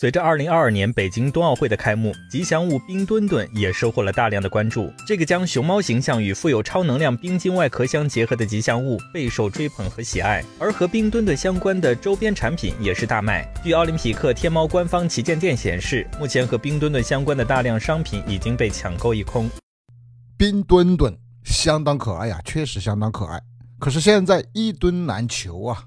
随着2022年北京冬奥会的开幕，吉祥物冰墩墩也收获了大量的关注。这个将熊猫形象与富有超能量冰晶外壳相结合的吉祥物备受追捧和喜爱，而和冰墩墩相关的周边产品也是大卖。据奥林匹克天猫官方旗舰店显示，目前和冰墩墩相关的大量商品已经被抢购一空。冰墩墩相当可爱呀，确实相当可爱。可是现在一墩难求啊，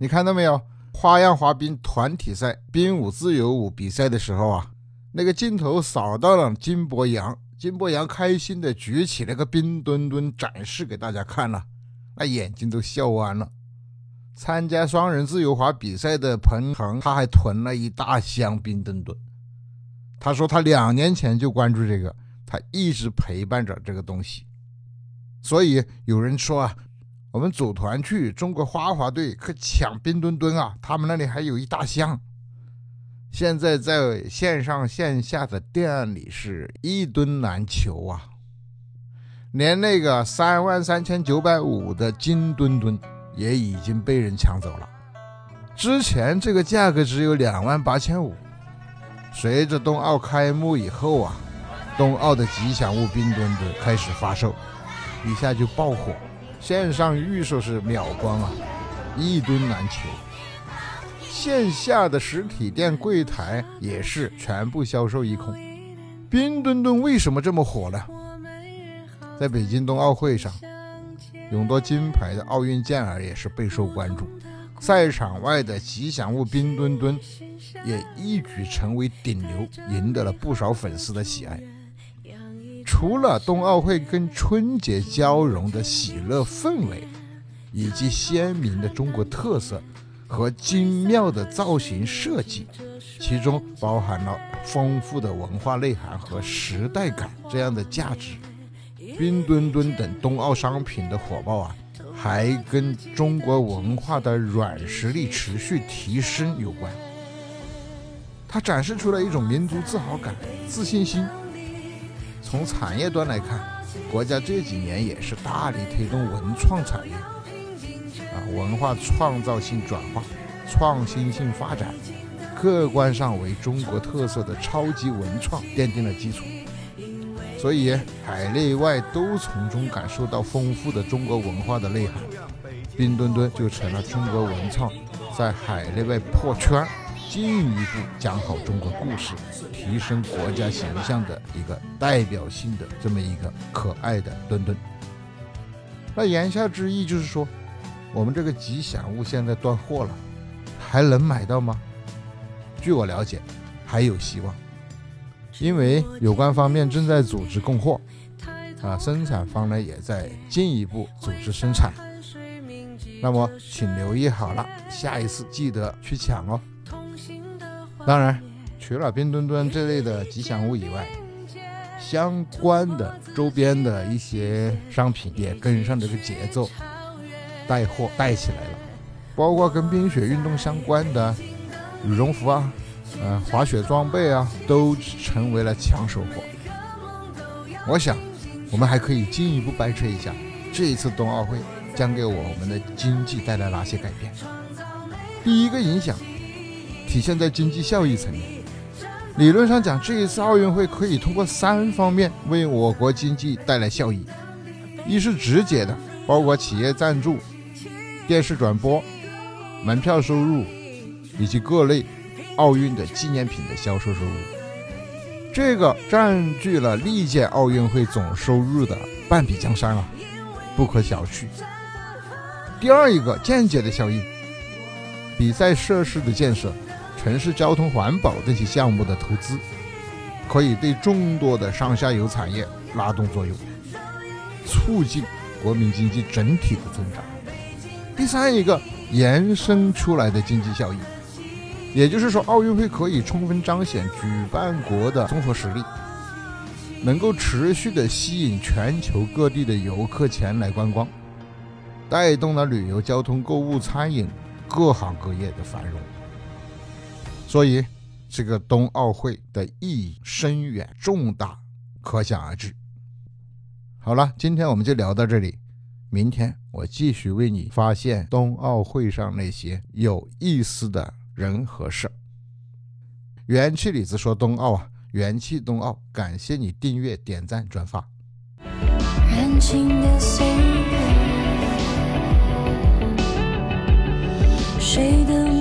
你看到没有？花样滑冰团体赛冰舞自由舞比赛的时候啊，那个镜头扫到了金博洋，金博洋开心的举起那个冰墩墩展示给大家看了，那眼睛都笑弯了。参加双人自由滑比赛的彭恒，他还囤了一大箱冰墩墩。他说他两年前就关注这个，他一直陪伴着这个东西。所以有人说啊。我们组团去中国花滑队可抢冰墩墩啊！他们那里还有一大箱，现在在线上线下的店里是一吨难求啊！连那个三万三千九百五的金墩墩也已经被人抢走了。之前这个价格只有两万八千五，随着冬奥开幕以后啊，冬奥的吉祥物冰墩墩开始发售，一下就爆火。线上预售是秒光啊，一吨难求。线下的实体店柜台也是全部销售一空。冰墩墩为什么这么火呢？在北京冬奥会上，勇夺金牌的奥运健儿也是备受关注。赛场外的吉祥物冰墩墩也一举成为顶流，赢得了不少粉丝的喜爱。除了冬奥会跟春节交融的喜乐氛围，以及鲜明的中国特色和精妙的造型设计，其中包含了丰富的文化内涵和时代感这样的价值。冰墩墩等冬奥商品的火爆啊，还跟中国文化的软实力持续提升有关。它展示出了一种民族自豪感、自信心。从产业端来看，国家这几年也是大力推动文创产业，啊，文化创造性转化、创新性发展，客观上为中国特色的超级文创奠定了基础。所以，海内外都从中感受到丰富的中国文化的内涵，冰墩墩就成了中国文创在海内外破圈。进一步讲好中国故事，提升国家形象的一个代表性的这么一个可爱的墩墩。那言下之意就是说，我们这个吉祥物现在断货了，还能买到吗？据我了解，还有希望，因为有关方面正在组织供货，啊，生产方呢也在进一步组织生产。那么，请留意好了，下一次记得去抢哦。当然，除了冰墩墩这类的吉祥物以外，相关的周边的一些商品也跟上这个节奏，带货带起来了。包括跟冰雪运动相关的羽绒服啊，呃，滑雪装备啊，都成为了抢手货。我想，我们还可以进一步掰扯一下，这一次冬奥会将给我们的经济带来哪些改变？第一个影响。体现在经济效益层面，理论上讲，这一次奥运会可以通过三方面为我国经济带来效益：一是直接的，包括企业赞助、电视转播、门票收入，以及各类奥运的纪念品的销售收入，这个占据了历届奥运会总收入的半壁江山啊，不可小觑。第二一个间接的效应，比赛设施的建设。城市交通、环保这些项目的投资，可以对众多的上下游产业拉动作用，促进国民经济整体的增长。第三一个延伸出来的经济效益，也就是说，奥运会可以充分彰显举办国的综合实力，能够持续的吸引全球各地的游客前来观光，带动了旅游、交通、购物、餐饮各行各业的繁荣。所以，这个冬奥会的意义深远重大，可想而知。好了，今天我们就聊到这里，明天我继续为你发现冬奥会上那些有意思的人和事。元气李子说冬奥啊，元气冬奥，感谢你订阅、点赞、转发。燃情的岁月，谁的？